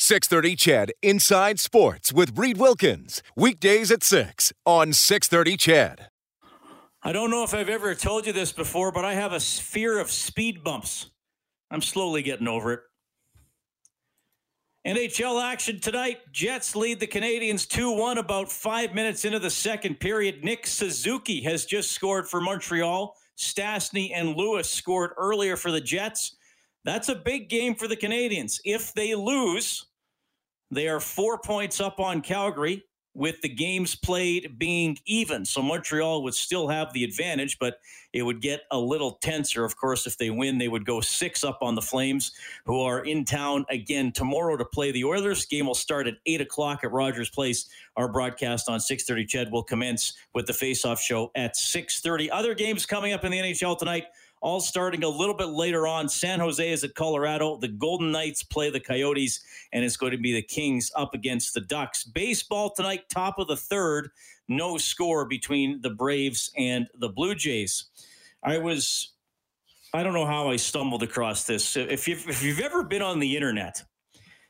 630 CHED Inside Sports with Reid Wilkins. Weekdays at 6 on 630 CHED. I don't know if I've ever told you this before, but I have a fear of speed bumps. I'm slowly getting over it. NHL action tonight. Jets lead the Canadiens 2 1 about five minutes into the second period. Nick Suzuki has just scored for Montreal. Stastny and Lewis scored earlier for the Jets. That's a big game for the Canadiens. If they lose, they are four points up on Calgary with the games played being even. So Montreal would still have the advantage, but it would get a little tenser. Of course, if they win, they would go six up on the Flames, who are in town again tomorrow to play the Oilers. Game will start at eight o'clock at Rogers Place. Our broadcast on 6:30 CHED will commence with the face-off show at 6:30. Other games coming up in the NHL tonight all starting a little bit later on. San Jose is at Colorado. The Golden Knights play the Coyotes, and it's going to be the Kings up against the Ducks. Baseball tonight, top of the third. No score between the Braves and the Blue Jays. I was, I don't know how I stumbled across this. If you've, if you've ever been on the internet,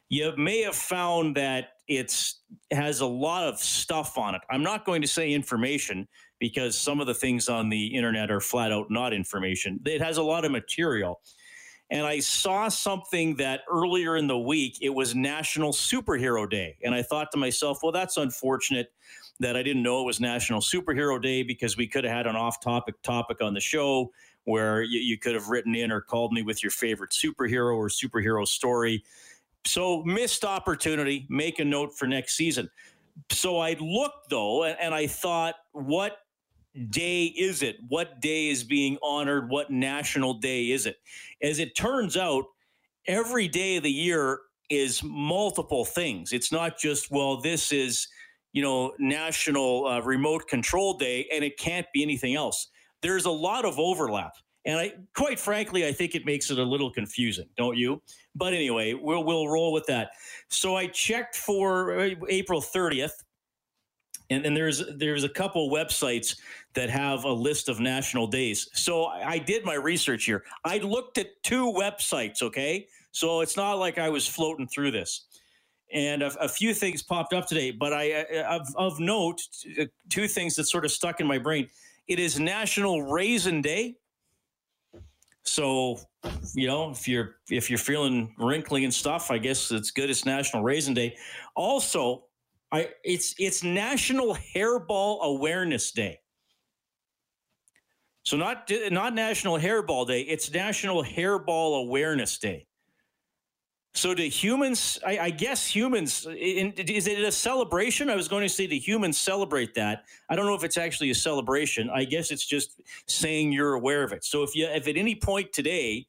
you may have found that it's has a lot of stuff on it. I'm not going to say information because some of the things on the internet are flat out not information. It has a lot of material. And I saw something that earlier in the week, it was National Superhero Day. And I thought to myself, well, that's unfortunate that I didn't know it was National Superhero Day because we could have had an off topic topic on the show where you, you could have written in or called me with your favorite superhero or superhero story. So, missed opportunity, make a note for next season. So I looked though, and, and I thought, what day is it? What day is being honored? What national day is it? As it turns out, every day of the year is multiple things. It's not just, well, this is, you know, National uh, Remote Control Day, and it can't be anything else. There's a lot of overlap. And I, quite frankly, I think it makes it a little confusing, don't you? But anyway, we'll we'll roll with that. So I checked for uh, April 30th, and, and there's there's a couple websites that have a list of national days. So I did my research here. I looked at two websites. Okay, so it's not like I was floating through this. And a, a few things popped up today, but I of, of note, uh, two things that sort of stuck in my brain. It is National Raisin Day. So, you know, if you're if you're feeling wrinkly and stuff, I guess it's good. It's National Raisin Day. Also, I it's it's National Hairball Awareness Day. So not not National Hairball Day, it's National Hairball Awareness Day. So do humans? I, I guess humans. In, is it a celebration? I was going to say, do humans celebrate that? I don't know if it's actually a celebration. I guess it's just saying you're aware of it. So if you, if at any point today,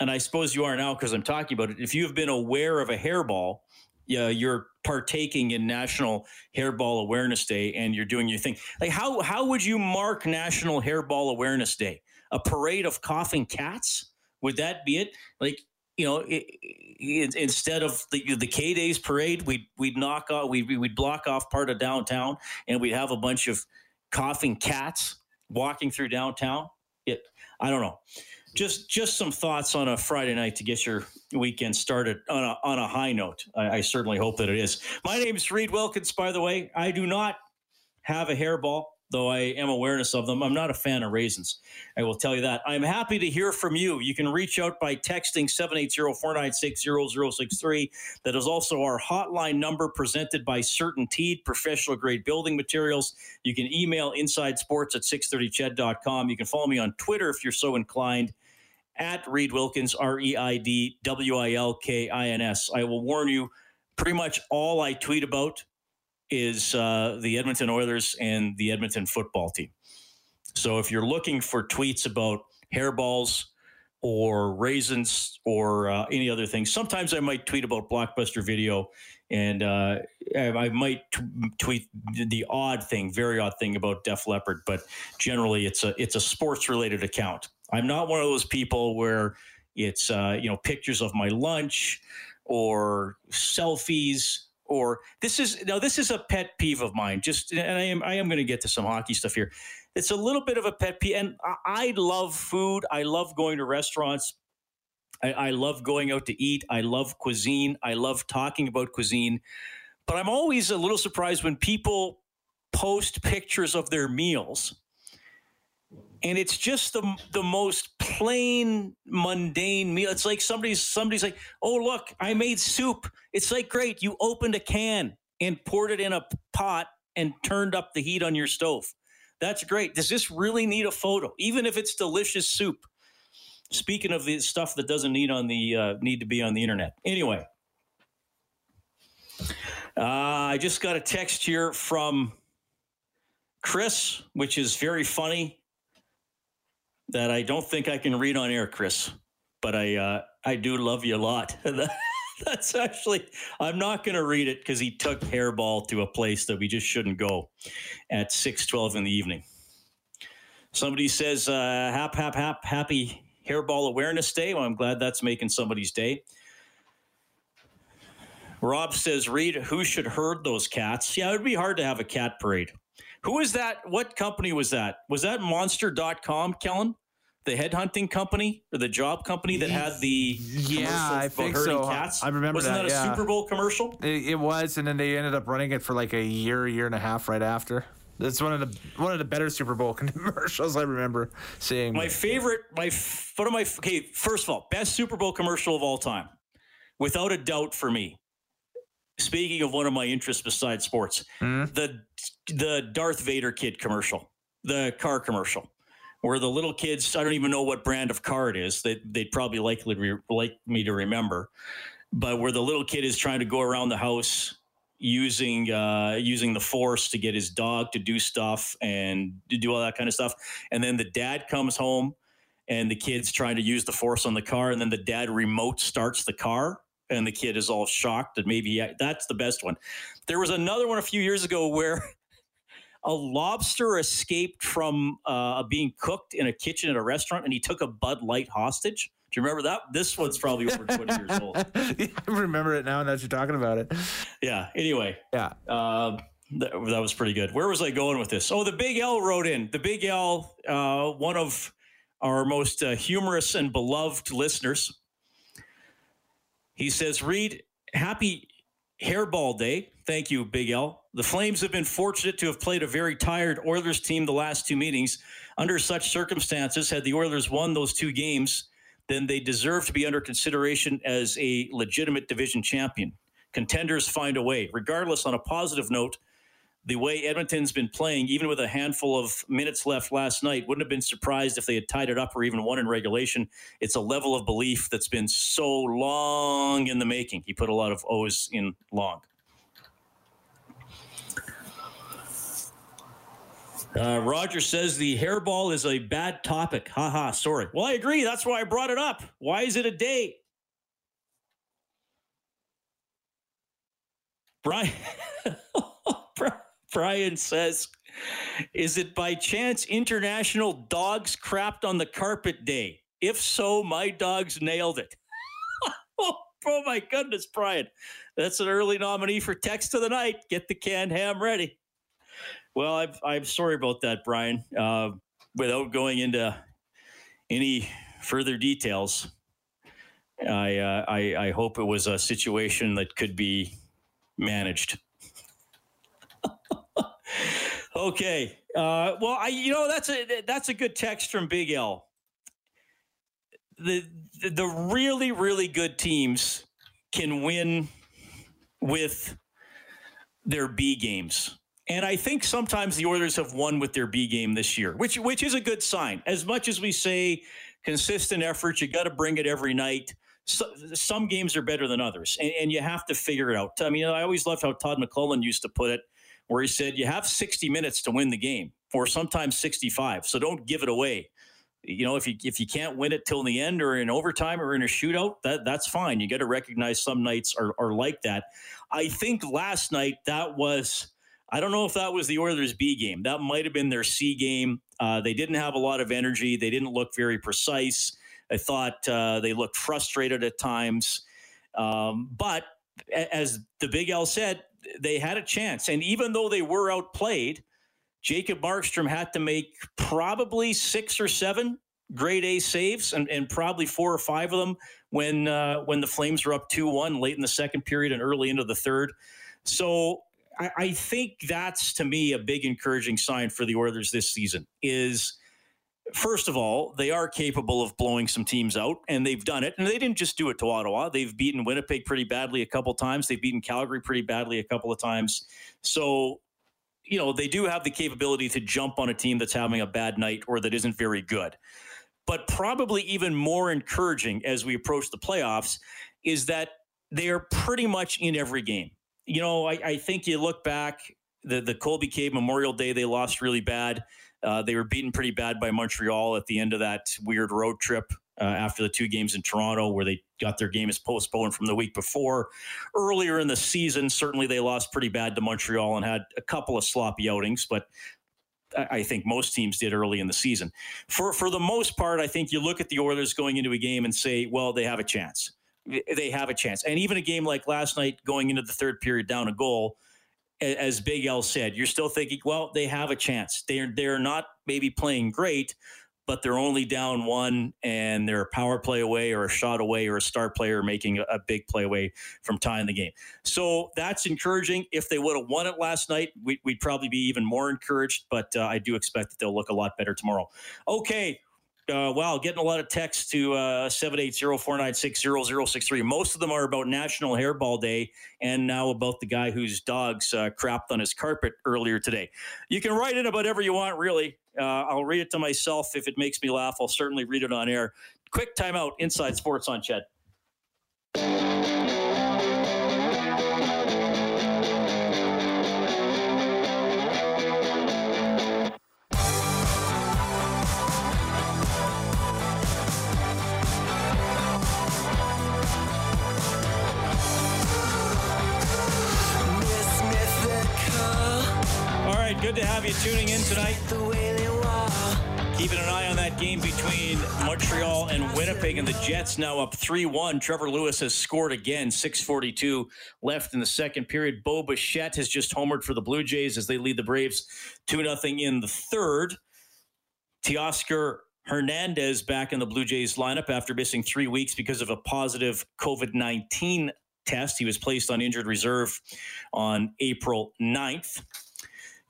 and I suppose you are now because I'm talking about it, if you have been aware of a hairball, yeah, you're partaking in National Hairball Awareness Day and you're doing your thing. Like how how would you mark National Hairball Awareness Day? A parade of coughing cats? Would that be it? Like you know, it, it, instead of the the K Days parade, we'd we'd knock off we we'd block off part of downtown and we'd have a bunch of coughing cats walking through downtown. It I don't know just just some thoughts on a Friday night to get your weekend started on a on a high note. I, I certainly hope that it is. My name is Reid Wilkins. By the way, I do not have a hairball though I am awareness of them. I'm not a fan of raisins. I will tell you that. I'm happy to hear from you. You can reach out by texting 780-496-0063. That is also our hotline number presented by CertainTeed Professional Grade Building Materials. You can email insidesports at 630ched.com. You can follow me on Twitter if you're so inclined at Reid Wilkins, R E I D W I L K I N S. I will warn you, pretty much all I tweet about is uh, the Edmonton Oilers and the Edmonton football team. So if you're looking for tweets about hairballs or raisins or uh, any other thing. Sometimes I might tweet about Blockbuster Video, and uh, I might t- tweet the odd thing, very odd thing about Def Leppard. But generally, it's a it's a sports related account. I'm not one of those people where it's uh, you know pictures of my lunch or selfies or this is now this is a pet peeve of mine. Just and I am I am going to get to some hockey stuff here it's a little bit of a pet peeve. And I, I love food. I love going to restaurants. I, I love going out to eat. I love cuisine. I love talking about cuisine. But I'm always a little surprised when people post pictures of their meals and it's just the the most plain mundane meal it's like somebody's somebody's like oh look i made soup it's like great you opened a can and poured it in a pot and turned up the heat on your stove that's great. Does this really need a photo, even if it's delicious soup? Speaking of the stuff that doesn't need on the uh, need to be on the internet. Anyway, uh, I just got a text here from Chris, which is very funny. That I don't think I can read on air, Chris, but I uh, I do love you a lot. That's actually, I'm not going to read it because he took Hairball to a place that we just shouldn't go at 6:12 in the evening. Somebody says, uh, "Hap, hap, hap, happy Hairball Awareness Day." Well, I'm glad that's making somebody's day. Rob says, "Reid who should herd those cats." Yeah, it would be hard to have a cat parade. Who is that? What company was that? Was that Monster.com, Kellen? the headhunting company or the job company that had the yeah, I think so. Cats? I remember that. Wasn't that, that a yeah. Super Bowl commercial? It, it, was, and then they ended up running it for like a year, year and a half right after. That's one of the one of the better Super Bowl commercials I remember seeing. My favorite, my one of my okay. First of all, best Super Bowl commercial of all time, without a doubt for me. Speaking of one of my interests besides sports, mm-hmm. the the Darth Vader kid commercial, the car commercial where the little kids, I don't even know what brand of car it is. They, they'd probably likely re- like me to remember, but where the little kid is trying to go around the house using uh, using the force to get his dog to do stuff and to do all that kind of stuff. And then the dad comes home and the kid's trying to use the force on the car, and then the dad remote starts the car. And the kid is all shocked that maybe that's the best one. There was another one a few years ago where a lobster escaped from uh, being cooked in a kitchen at a restaurant, and he took a Bud Light hostage. Do you remember that? This one's probably over 20 years old. I remember it now that you're talking about it. Yeah. Anyway. Yeah. Uh, that, that, was pretty good. Where was I going with this? Oh, the Big L wrote in. The Big L, uh, one of our most uh, humorous and beloved listeners. He says, Reid, happy hairball day. Thank you, Big L. The Flames have been fortunate to have played a very tired Oilers team the last two meetings. Under such circumstances, had the Oilers won those two games, then they deserve to be under consideration as a legitimate division champion. Contenders find a way. Regardless, on a positive note, the way Edmonton's been playing, even with a handful of minutes left last night, wouldn't have been surprised if they had tied it up or even won in regulation. It's a level of belief that's been so long in the making. He put a lot of O's in long. Uh, Roger says the hairball is a bad topic. Haha, sorry. Well, I agree. That's why I brought it up. Why is it a date? Brian, Brian says, is it by chance International Dogs Crapped on the Carpet Day? If so, my dogs nailed it. oh, oh my goodness, Brian. That's an early nominee for Text of the Night. Get the canned ham ready. Well, I'm, I'm sorry about that, Brian. Uh, without going into any further details, I, uh, I, I hope it was a situation that could be managed. Okay. Uh, well, I you know that's a that's a good text from Big L. The the, really really good teams can win with their B games. And I think sometimes the Oilers have won with their B game this year, which which is a good sign. As much as we say consistent effort, you got to bring it every night. So, some games are better than others, and, and, you have to figure it out. I mean, I always loved how Todd McClellan used to put it, where he said, "You have 60 minutes to win the game, or sometimes 65. So don't give it away." you know, if you if you can't win it till the end or in overtime or in a shootout, that that's fine. You got to recognize some nights are, are like that. I think last night that was. I don't know if that was the Oilers B game. That might have been their C game. Uh, they didn't have a lot of energy. They didn't look very precise. I thought uh, they looked frustrated at times. Um, but as the Big L said, they had a chance. And even though they were outplayed, Jacob Markstrom had to make probably six or seven grade A saves and, and probably four or five of them when uh, when the Flames were up 2 1 late in the second period and early into the third. So I, I think that's to me a big encouraging sign for the Oilers this season is first of all, they are capable of blowing some teams out, and they've done it. And they didn't just do it to Ottawa. They've beaten Winnipeg pretty badly a couple times. They've beaten Calgary pretty badly a couple of times. So, you know, they do have the capability to jump on a team that's having a bad night or that isn't very good. But probably even more encouraging as we approach the playoffs is that they are pretty much in every game. You know, I, I think you look back, the, the Colby Cave Memorial Day, they lost really bad uh, they were beaten pretty bad by Montreal at the end of that weird road trip uh, after the two games in Toronto, where they got their games postponed from the week before. Earlier in the season, certainly they lost pretty bad to Montreal and had a couple of sloppy outings, but I think most teams did early in the season. For for the most part, I think you look at the Oilers going into a game and say, well, they have a chance. They have a chance. And even a game like last night, going into the third period down a goal, as Big L said, you're still thinking, well, they have a chance. They're they're not maybe playing great, but they're only down one, and they're a power play away, or a shot away, or a star player making a, big play away from tying the game. So that's encouraging. If they would have won it last night, we, would probably be even more encouraged. But uh, I do expect that they'll look a lot better tomorrow. Okay, uh, wow, getting a lot of texts to uh, 780-496-0063. Most of them are about National Hairball Day and now about the guy whose dogs uh, crapped on his carpet earlier today. You can write in about whatever you want, really. Uh, I'll read it to myself. If it makes me laugh, I'll certainly read it on air. Quick timeout, Inside Sports on CHED. Good to have you tuning in tonight. Keeping an eye on that game between Montreal and Winnipeg, and the Jets now up 3 1. Trevor Lewis has scored again, 6.42 left in the second period. Bo Bichette has just homered for the Blue Jays as they lead the Braves 2 0 in the third. Teoscar Hernandez back in the Blue Jays lineup after missing three weeks because of a positive COVID 19 test. He was placed on injured reserve on April 9th.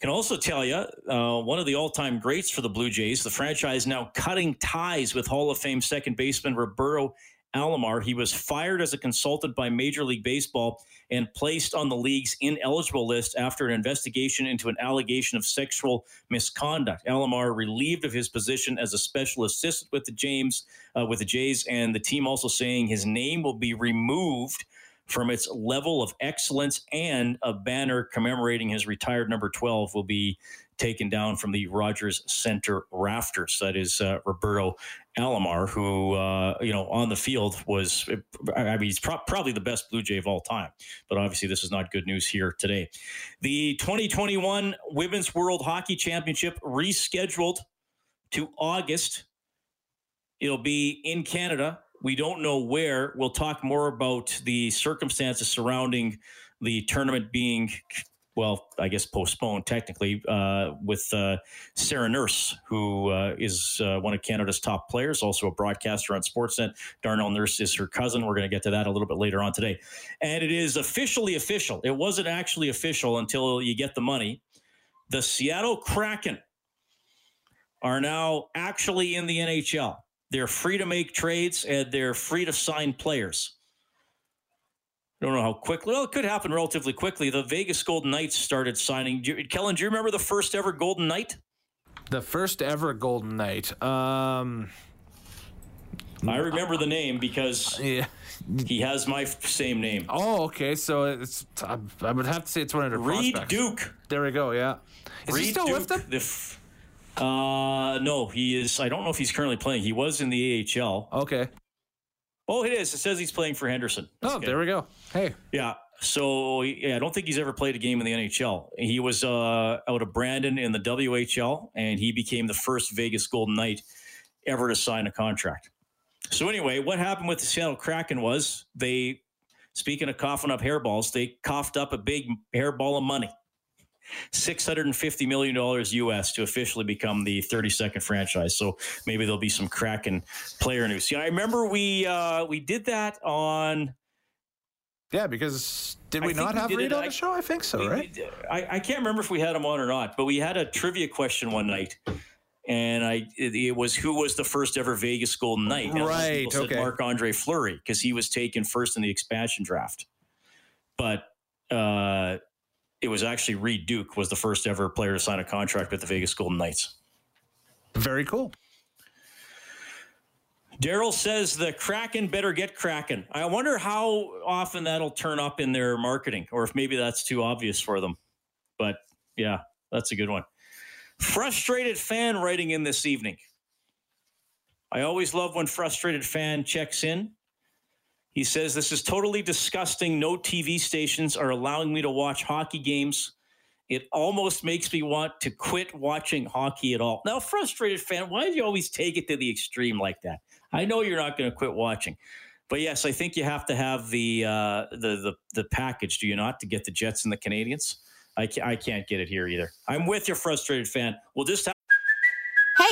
Can also tell you, uh, one of the all time greats for the Blue Jays, the franchise now cutting ties with Hall of Fame second baseman Roberto Alomar. He was fired as a consultant by Major League Baseball and placed on the league's ineligible list after an investigation into an allegation of sexual misconduct. Alomar relieved of his position as a special assistant with the James uh, with the Jays, and the team also saying his name will be removed from its level of excellence, and a banner commemorating his retired number 12 will be taken down from the Rogers Center rafters. That is uh, Roberto Alomar, who, uh, you know, on the field was, I mean, he's pro- probably the best Blue Jay of all time. But obviously, this is not good news here today. The 2021 Women's World Hockey Championship rescheduled to August. It'll be in Canada we don't know where. We'll talk more about the circumstances surrounding the tournament being, well, I guess postponed technically, uh, with uh, Sarah Nurse, who uh, is uh, one of Canada's top players, also a broadcaster on Sportsnet. Darnell Nurse is her cousin. We're going to get to that a little bit later on today. And it is officially official. It wasn't actually official until you get the money. The Seattle Kraken are now actually in the NHL. They're free to make trades and they're free to sign players. I don't know how quickly. Well, it could happen relatively quickly. The Vegas Golden Knights started signing. Do you, Kellen, do you remember the first ever Golden Knight? The first ever Golden Knight. Um, I remember the name because yeah. he has my same name. Oh, okay. So it's I would have to say it's one of the Reid prospects. Duke. There we go. Yeah. Is Reid he still Duke, with them? The f- Uh, no, he is. I don't know if he's currently playing. He was in the AHL. Okay. Oh, it is. It says he's playing for Henderson. That's oh, good. there we go. Hey. Yeah. So yeah, I don't think he's ever played a game in the NHL. He was uh, out of Brandon in the WHL, and he became the first Vegas Golden Knight ever to sign a contract. So anyway, what happened with the Seattle Kraken was they, speaking of coughing up hairballs, they coughed up a big hairball of money. $650 million US to officially become the 32nd franchise. So maybe there'll be some Kraken player news. Yeah, I remember we uh, we did that on. Yeah, because did we I not have Reid on the show? I think so, we, right? I, I can't remember if we had him on or not, but we had a trivia question one night and I it, was who was the first ever Vegas Golden Knight. right. Okay. Marc Andre Fleury because he was taken first in the expansion draft, but uh, it was actually Reid Duke was the first ever player to sign a contract with the Vegas Golden Knights. Very cool. Daryl says the Kraken better get Kraken. I wonder how often that'll turn up in their marketing, or if maybe that's too obvious for them. But yeah, that's a good one. Frustrated fan writing in this evening. I always love when frustrated fan checks in. He says, This is totally disgusting. No TV stations are allowing me to watch hockey games. It almost makes me want to quit watching hockey at all. Now, frustrated fan, why do you always take it to the extreme like that? I know you're not going to quit watching. But yes, I think you have to have the, uh, the the the package, do you not, to get the Jets and the Canadiens? I can't, I can't get it here either. I'm with your frustrated fan. We'll just have.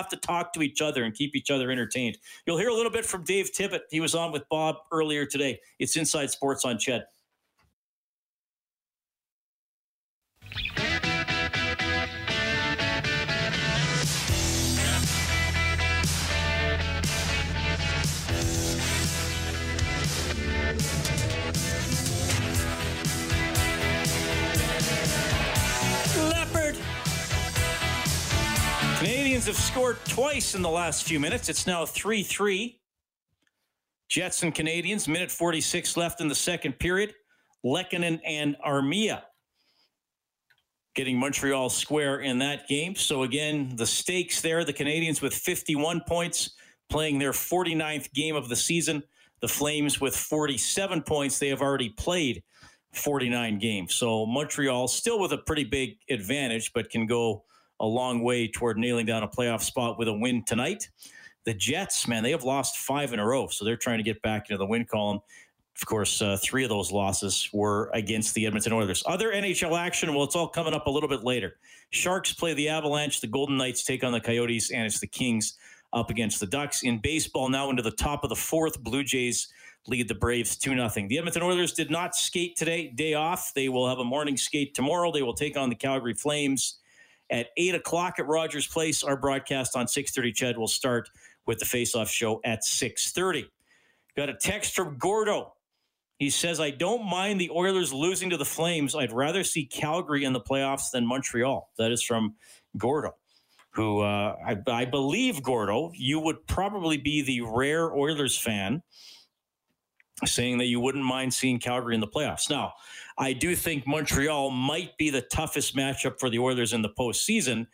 Have to talk to each other and keep each other entertained. You'll hear a little bit from Dave Tippett. He was on with Bob earlier today. It's Inside Sports on CHED. Have scored twice in the last few minutes. It's now 3 3. Jets and Canadiens, minute 46 left in the second period. Lehkonen and Armia getting Montreal square in that game. So, again, the stakes there the Canadiens with 51 points, playing their 49th game of the season. The Flames with 47 points. They have already played 49 games. So, Montreal still with a pretty big advantage, but can go a long way toward nailing down a playoff spot with a win tonight. The Jets, man, they have lost five in a row, so they're trying to get back into the win column. Of course, uh, three of those losses were against the Edmonton Oilers. Other NHL action, well, it's all coming up a little bit later. Sharks play the Avalanche, the Golden Knights take on the Coyotes, and it's the Kings up against the Ducks. In baseball, now into the top of the fourth, Blue Jays lead the Braves 2 0. The Edmonton Oilers did not skate today, day off. They will have a morning skate tomorrow. They will take on the Calgary Flames at 8 o'clock at Rogers Place. Our broadcast on 6.30 CHED, will start with the face-off show at 6.30. Got a text from Gordo. He says, I don't mind the Oilers losing to the Flames. I'd rather see Calgary in the playoffs than Montreal. That is from Gordo, who uh, I, I believe, Gordo, you would probably be the rare Oilers fan saying that you wouldn't mind seeing Calgary in the playoffs. Now, I do think Montreal might be the toughest matchup for the Oilers in the postseason,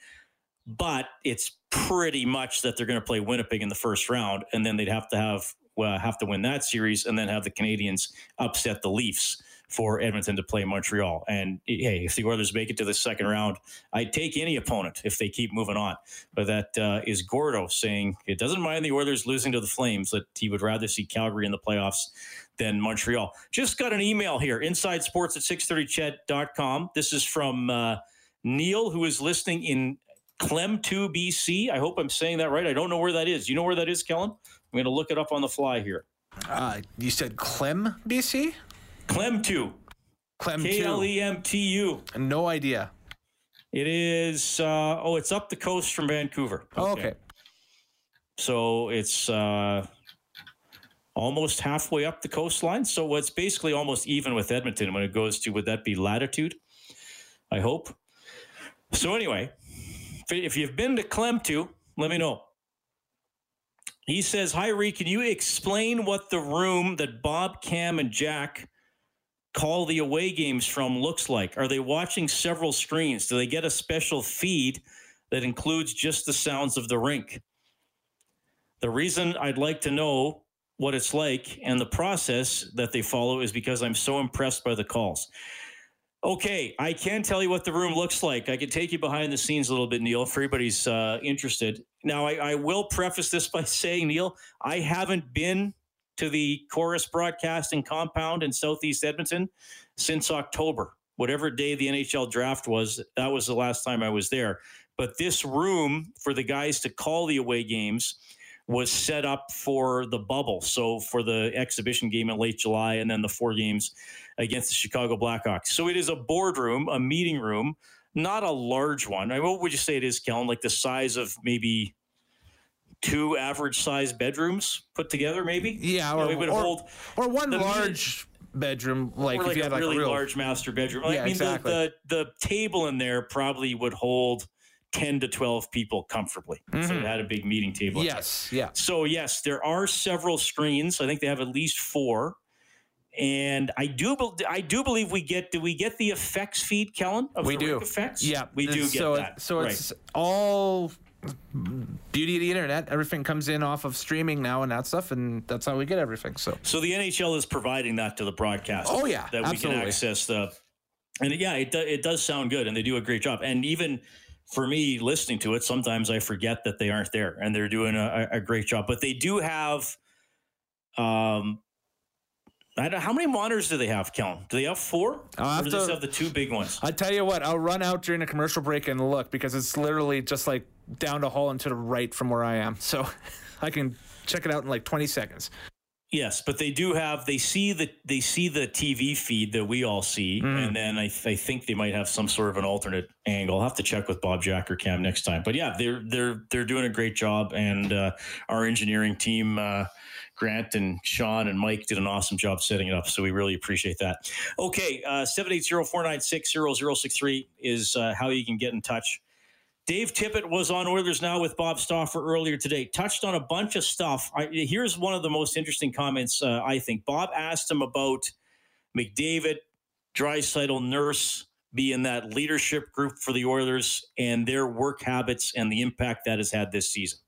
but it's pretty much that they're going to play Winnipeg in the first round, and then they'd have to have uh, have to win that series, and then have the Canadiens upset the Leafs for Edmonton to play Montreal. And hey, if the Oilers make it to the second round, I'd take any opponent if they keep moving on. But that uh, is Gordo saying it doesn't mind the Oilers losing to the Flames, that he would rather see Calgary in the playoffs than Montreal. Just got an email here, inside sports at 630ched.com. This is from uh, Neil, who is listening in Klemtu BC. I hope I'm saying that right. I don't know where that is. You know where that is, Kellen? I'm going to look it up on the fly here. Uh, you said Clem, BC? Klemtu. Clem K L E M T U. No idea. It is. Uh, oh, it's up the coast from Vancouver. Okay. Oh, okay. So it's uh, almost halfway up the coastline. So it's basically almost even with Edmonton when it goes to, would that be latitude? I hope. So anyway, if you've been to Klemtu, let me know. He says, Hi, Ree, can you explain what the room that Bob, Cam, and Jack call the away games from looks like? Are they watching several screens? Do they get a special feed that includes just the sounds of the rink? The reason I'd like to know what it's like and the process that they follow is because I'm so impressed by the calls. Okay, I can tell you what the room looks like. I can take you behind the scenes a little bit, Neil, if everybody's uh, interested. Now, I, I will preface this by saying, Neil, I haven't been to the Corus Broadcasting compound in Southeast Edmonton since October. Whatever day the NHL draft was, that was the last time I was there. But this room for the guys to call the away games was set up for the bubble. So for the exhibition game in late July and then the four games against the Chicago Blackhawks. So it is a boardroom, a meeting room, not a large one. I mean, what would you say it is, Kellen? Like the size of maybe two average size bedrooms put together, maybe? Yeah, or, you know, or, hold or one large bedroom, like, like if you had a like really a real... large master bedroom. Yeah, I mean, exactly. the, the, the table in there probably would hold 10 to 12 people comfortably. Mm-hmm. So it had a big meeting table. Yes. Yeah. So, yes, there are several screens. I think they have at least four. And I do, I do believe we get. Do we get the effects feed, Kellen? Of we do effects. Yeah, we do get so that. It, so right. it's all beauty of the internet. Everything comes in off of streaming now and that stuff, and that's how we get everything. So, so the NHL is providing that to the broadcast. Oh yeah, that absolutely. we can access the. And yeah, it do, it does sound good, and they do a great job. And even for me, listening to it, sometimes I forget that they aren't there, and they're doing a, a great job. But they do have. Um, I don't, how many monitors do they have, Kellen? Do they have 4 I'll or do they have the two big ones? I tell you what, I'll run out during a commercial break and look because it's literally just like down the hall and to the right from where I am. So I can check it out in like 20 seconds. Yes, but they do have they see the they see the TV feed that we all see, mm. and then I, I think they might have some sort of an alternate angle. I'll have to check with Bob Jack or Cam next time. But yeah, they're they're they're doing a great job, and uh, our engineering team. Uh, Grant and Sean and Mike did an awesome job setting it up. So we really appreciate that. Okay, uh, 780-496-0063 is uh, how you can get in touch. Dave Tippett was on Oilers Now with Bob Stauffer earlier today. Touched on a bunch of stuff. I, here's one of the most interesting comments, uh, I think. Bob asked him about McDavid, Draisaitl, Nurse being that leadership group for the Oilers and their work habits and the impact that has had this season.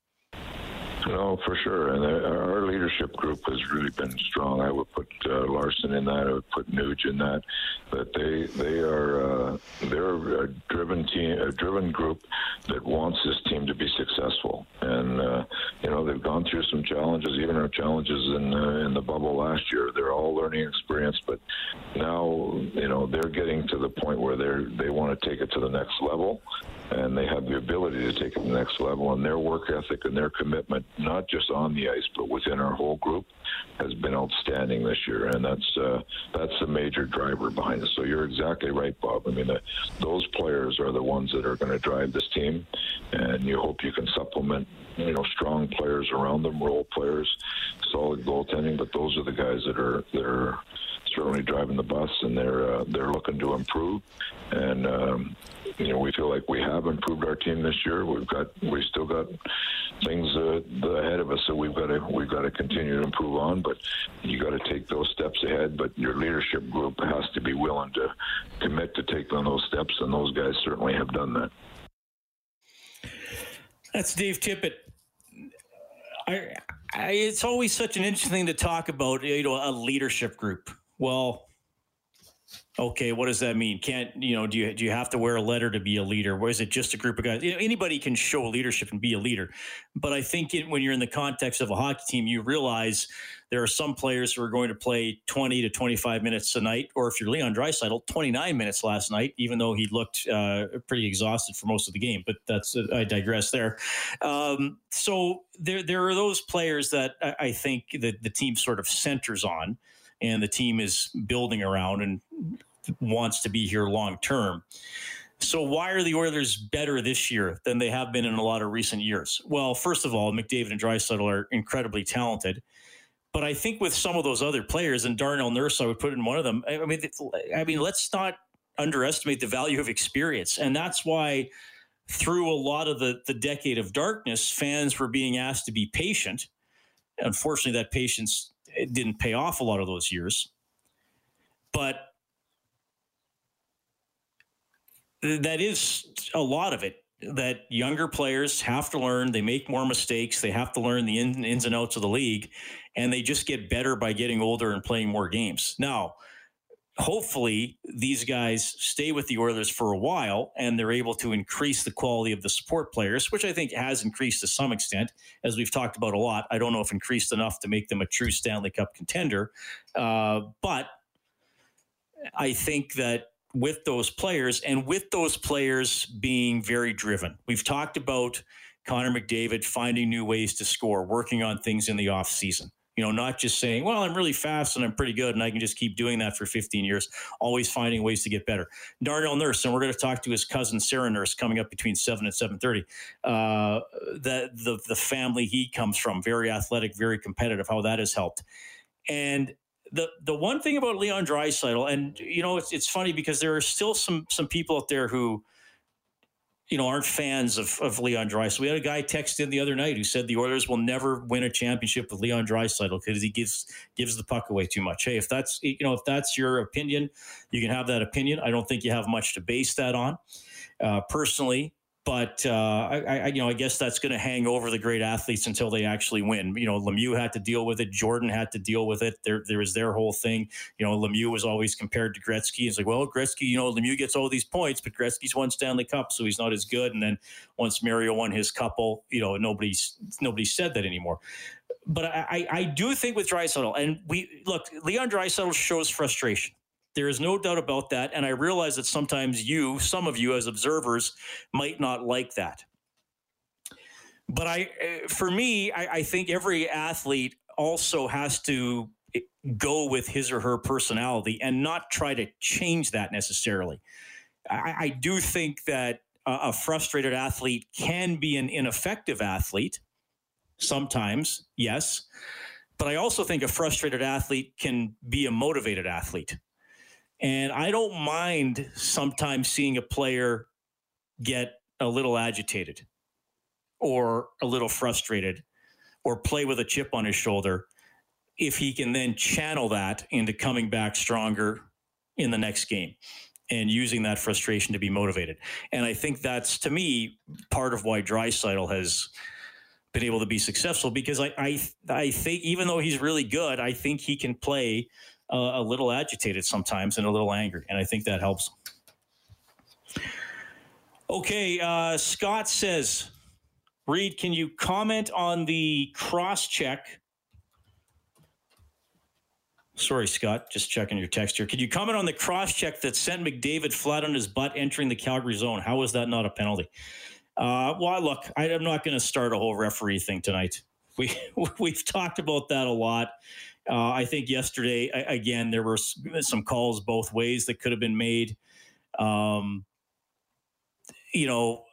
No, for sure. And uh, our leadership group has really been strong. I would put uh, Larsson in that. I would put Nuge in that. But they they are uh, they're a driven team, a driven group that wants this team to be successful. And uh, you know they've gone through some challenges, even our challenges in uh, in the bubble last year. They're all learning experience, but now you know they're getting to the point where they're they want to take it to the next level and they have the ability to take it to the next level. And their work ethic and their commitment, not just on the ice, but within our whole group, has been outstanding this year. And that's uh, that's the major driver behind it. So you're exactly right, Bob. I mean, the, those players are the ones that are going to drive this team, and you hope you can supplement, you know, strong players around them, role players, solid goaltending. But those are the guys that are that are certainly driving the bus, and they're uh, they're looking to improve. And um, you know, we feel like we have improved our team this year. We've got we still got things uh, ahead of us, so we've got to we've got to continue to improve on. But you got to take those steps ahead. But your leadership group has to be willing to commit to taking those steps, and those guys certainly have done that. That's Dave Tippett. I, I, it's always such an interesting thing to talk about, you know, a leadership group. Well, okay, what does that mean? Can't you know? Do you do you have to wear a letter to be a leader? Or is it just a group of guys? You know, anybody can show leadership and be a leader, but I think it, when you're in the context of a hockey team, you realize there are some players who are going to play 20 to 25 minutes a night, or if you're Leon Draisaitl, 29 minutes last night, even though he looked uh, pretty exhausted for most of the game. But that's uh, I digress there. Um, so there there are those players that I, I think that the team sort of centers on and the team is building around and wants to be here long term. So why are the Oilers better this year than they have been in a lot of recent years? Well, first of all, McDavid and Draisaitl are incredibly talented. But I think with some of those other players, and Darnell Nurse, I would put in one of them. I mean, I mean, let's not underestimate the value of experience, and that's why through a lot of the the decade of darkness, fans were being asked to be patient. Unfortunately, that patience didn't pay off a lot of those years. But that is a lot of it that younger players have to learn. They make more mistakes. They have to learn the ins and outs of the league, and they just get better by getting older and playing more games. Now, hopefully, these guys stay with the Oilers for a while and they're able to increase the quality of the support players, which I think has increased to some extent, as we've talked about a lot. I don't know if increased enough to make them a true Stanley Cup contender, uh, but I think that with those players and with those players being very driven. We've talked about Connor McDavid finding new ways to score, working on things in the off season. You know, not just saying, well, I'm really fast and I'm pretty good and I can just keep doing that for 15 years, always finding ways to get better. Darnell Nurse, and we're going to talk to his cousin Sarah Nurse coming up between 7 and 7.30. Uh, the, the, the family he comes from, very athletic, very competitive, how that has helped. And the the one thing about Leon Draisaitl, and you know, it's it's funny because there are still some some people out there who, you know, aren't fans of of Leon Draisaitl. We had a guy text in the other night who said the Oilers will never win a championship with Leon Draisaitl because he gives gives the puck away too much. Hey, if that's you know if that's your opinion, you can have that opinion. I don't think you have much to base that on. Uh, personally, but uh, I, I, you know, I guess that's going to hang over the great athletes until they actually win. You know, Lemieux had to deal with it. Jordan had to deal with it. There, there was their whole thing. You know, Lemieux was always compared to Gretzky. It's like, well, Gretzky, you know, Lemieux gets all these points, but Gretzky's won Stanley Cup, so he's not as good. And then once Mario won his couple, you know, nobody's nobody said that anymore. But I, I do think with Draisaitl, and we look, Leon Draisaitl shows frustration. There is no doubt about that. And I realize that sometimes you, some of you as observers, might not like that. But I, eh, for me, I, I think every athlete also has to eh, go with his or her personality and not try to change that necessarily. I, I do think that a, a frustrated athlete can be an ineffective athlete sometimes, yes. But I also think a frustrated athlete can be a motivated athlete. And I don't mind sometimes seeing a player get a little agitated or a little frustrated or play with a chip on his shoulder if he can then channel that into coming back stronger in the next game and using that frustration to be motivated. And I think that's to me part of why Draisaitl has been able to be successful because I, I I think even though he's really good, I think he can play uh, a little agitated sometimes and a little angry, and I think that helps. Okay, uh, Scott says, Reid, can you comment on the cross check? Sorry, Scott, just checking your text here. Could you comment on the cross check that sent McDavid flat on his butt entering the Calgary zone? How is that not a penalty? Uh, well, look, I, am not going to start a whole referee thing tonight. We we've talked about that a lot. Uh, I think yesterday, again, there were some calls both ways that could have been made. Um, you know,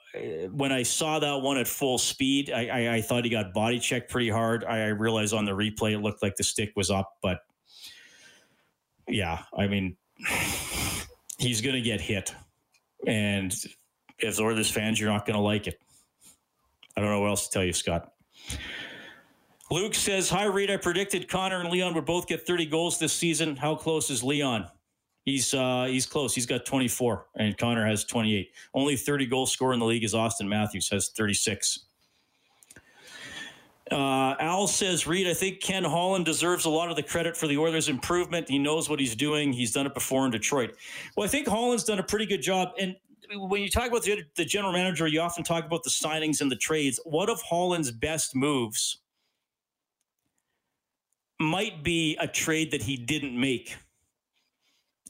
when I saw that one at full speed, I, I, I thought he got body checked pretty hard. I, I, realized on the replay it looked like the stick was up, but yeah, I mean, he's going to get hit. And as Oilers fans, you're not going to like it. I don't know what else to tell you, Scott. Luke says, Hi, Reid. I predicted Connor and Leon would both get 30 goals this season. How close is Leon? He's uh, he's close. He's got 24, and Connor has 28. Only 30 goal scorer in the league is Auston Matthews, has 36. Uh, Al says, Reid, I think Ken Holland deserves a lot of the credit for the Oilers' improvement. He knows what he's doing. He's done it before in Detroit. Well, I think Holland's done a pretty good job. And when you talk about the, the general manager, you often talk about the signings and the trades. What of Holland's best moves might be a trade that he didn't make.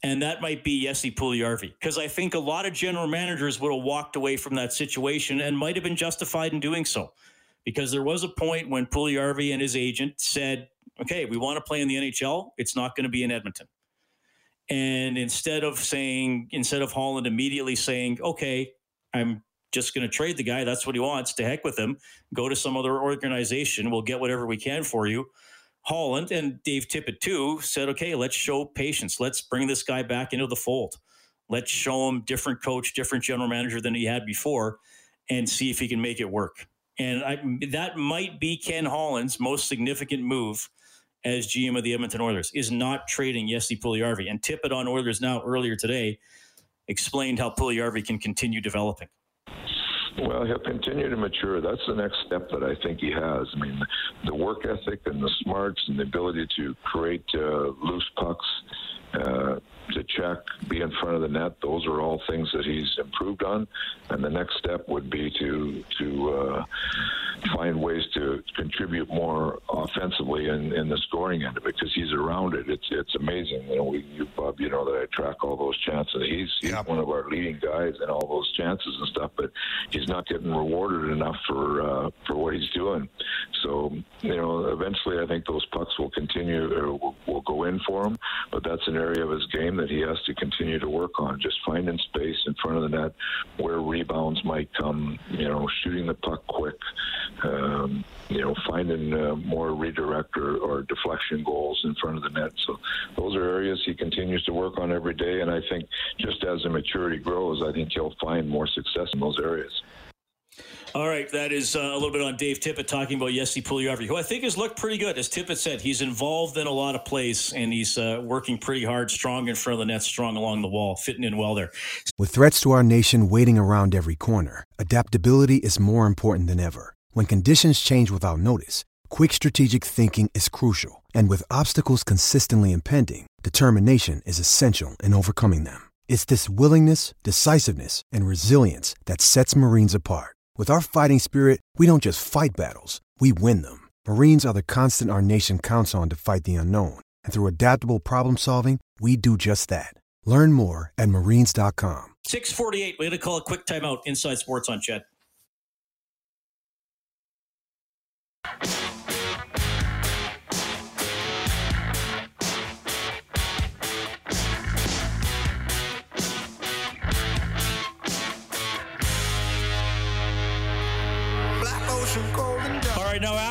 And that might be Jesse Puljujarvi, because I think a lot of general managers would have walked away from that situation and might have been justified in doing so. Because there was a point when Puljujarvi and his agent said, okay, we want to play in the NHL. It's not going to be in Edmonton. And instead of saying, instead of Holland immediately saying, okay, I'm just going to trade the guy. That's what he wants. To heck with him. Go to some other organization. We'll get whatever we can for you. Holland and Dave Tippett too said, okay, let's show patience. Let's bring this guy back into the fold. Let's show him different coach, different general manager than he had before, and see if he can make it work. And I, that might be Ken Holland's most significant move as GM of the Edmonton Oilers is not trading Jesse Puljujarvi. And Tippett on Oilers now earlier today explained how Puljujarvi can continue developing. Well, he'll continue to mature. That's the next step that I think he has. I mean, the work ethic and the smarts and the ability to create uh, loose pucks, uh, to check, be in front of the net. Those are all things that he's improved on. And the next step would be to to uh, find ways to contribute more offensively in, in the scoring end of it because he's around it. It's it's amazing. You know, we, you Bob, you know that I track all those chances. He's he's yep. one of our leading guys in all those chances and stuff, but he's not getting rewarded enough for uh, for what he's doing. So you know, eventually, I think those pucks will continue or will, go in for him. But that's an area of his game that he has to continue to work on. Just finding space in front of the net where rebounds might come. You know, shooting the puck quick um, you know, finding uh, more redirect or, or, deflection goals in front of the net. So those are areas he continues to work on every day. And I think just as the maturity grows, I think he'll find more success in those areas. All right, that is uh, a little bit on Dave Tippett talking about Jesse Puljujarvi, who I think has looked pretty good. As Tippett said, he's involved in a lot of plays and he's uh, working pretty hard, strong in front of the net, strong along the wall, fitting in well there. With threats to our nation waiting around every corner, adaptability is more important than ever. When conditions change without notice, quick strategic thinking is crucial. And with obstacles consistently impending, determination is essential in overcoming them. It's this willingness, decisiveness, and resilience that sets Marines apart. With our fighting spirit, we don't just fight battles, we win them. Marines are the constant our nation counts on to fight the unknown. And through adaptable problem solving, we do just that. Learn more at marines.com. 648, we had to call a quick timeout inside sports on CHED.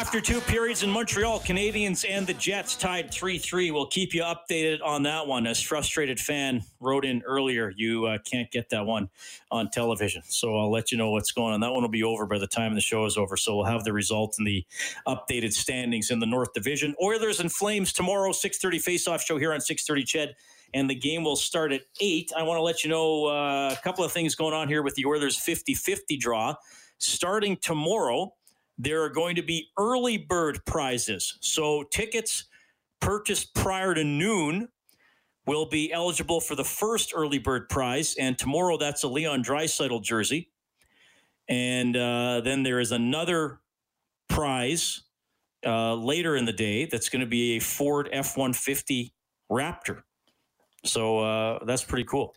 After two periods in Montreal, Canadiens and the Jets tied 3 3. We'll keep you updated on that one. As frustrated fan wrote in earlier, you uh, can't get that one on television. So I'll let you know what's going on. That one will be over by the time the show is over. So we'll have the results and the updated standings in the North Division. Oilers and Flames tomorrow, 6.30 face-off show here on 6.30 CHED and the game will start at 8. I want to let you know uh, a couple of things going on here with the Oilers 50 50 draw. Starting tomorrow, there are going to be early bird prizes. So tickets purchased prior to noon will be eligible for the first early bird prize. And tomorrow, that's a Leon Draisaitl jersey. And uh, then there is another prize uh, later in the day that's going to be a Ford F 150 Raptor. So uh, that's pretty cool.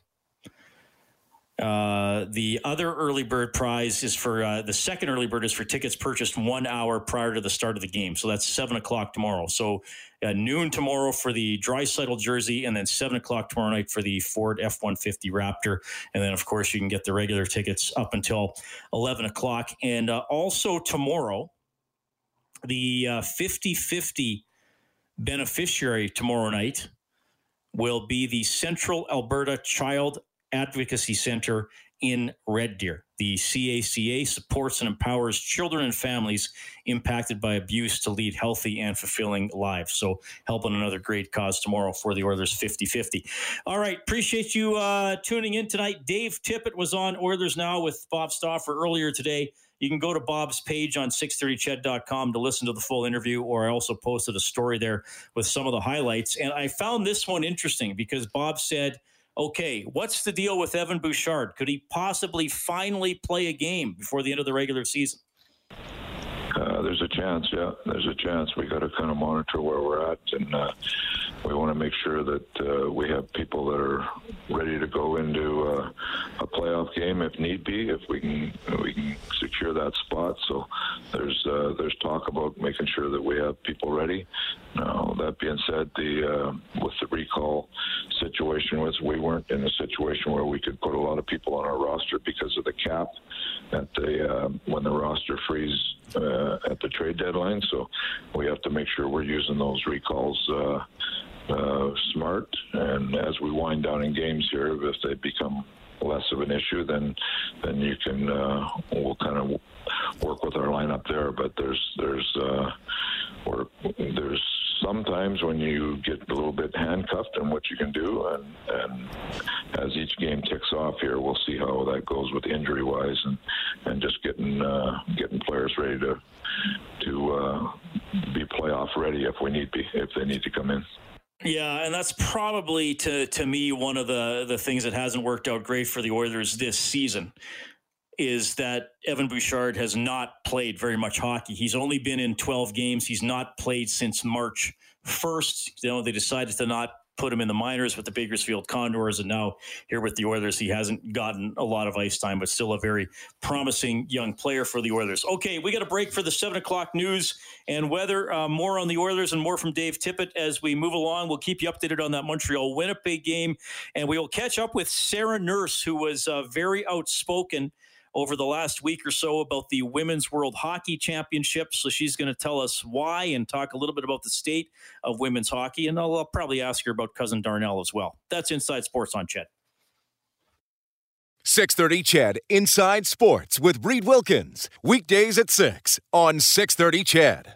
Uh, the other early bird prize is for uh, the second early bird is for tickets purchased one hour prior to the start of the game. So that's seven o'clock tomorrow. So uh, noon tomorrow for the Draisaitl jersey, and then seven o'clock tomorrow night for the Ford F one fifty Raptor. And then of course you can get the regular tickets up until eleven o'clock. And uh, also tomorrow, the 50 uh, 50 beneficiary tomorrow night will be the Central Alberta Child Advocacy Center in Red Deer. The CACA supports and empowers children and families impacted by abuse to lead healthy and fulfilling lives. So, helping another great cause tomorrow for the Oilers 50 50. All right. Appreciate you uh, tuning in tonight. Dave Tippett was on Oilers Now with Bob Stauffer earlier today. You can go to Bob's page on 630ched.com to listen to the full interview, or I also posted a story there with some of the highlights. And I found this one interesting because Bob said, okay, what's the deal with Evan Bouchard? Could he possibly finally play a game before the end of the regular season? Uh, there's a chance, yeah. There's a chance. We got to kind of monitor where we're at, and uh, we want to make sure that uh, we have people that are ready to go into uh, a playoff game if need be, if we can we can secure that spot. So there's uh, there's talk about making sure that we have people ready. Now that being said, the uh, with the recall situation was we weren't in a situation where we could put a lot of people on our roster because of the cap at the when the roster freeze uh, at the trade deadline. So we have to make sure we're using those recalls. Uh, uh, smart. And as we wind down in games here, if they become less of an issue, then then you can uh, we'll kind of work with our lineup there. But there's there's uh, there's sometimes when you get a little bit handcuffed and what you can do, and and as game ticks off here, we'll see how that goes with injury wise, and and just getting uh, getting players ready to to uh, be playoff ready if we need be if they need to come in. Yeah, and that's probably to to me one of the the things that hasn't worked out great for the Oilers this season is that Evan Bouchard has not played very much hockey. He's only been in 12 games. He's not played since March 1st. You know, they decided to not put him in the minors with the Bakersfield Condors, and now here with the Oilers, he hasn't gotten a lot of ice time, but still a very promising young player for the Oilers. Okay, we got a break for the seven o'clock news and weather. Uh, more on the Oilers and more from Dave Tippett as we move along. We'll keep you updated on that Montreal Winnipeg game, and we will catch up with Sarah Nurse, who was uh, very outspoken over the last week or so about the Women's World Hockey Championship. So she's going to tell us why and talk a little bit about the state of women's hockey. And I'll, I'll probably ask her about cousin Darnell as well. That's Inside Sports on CHED. 630 CHED Inside Sports with Reid Wilkins. Weekdays at 6 on 630 CHED.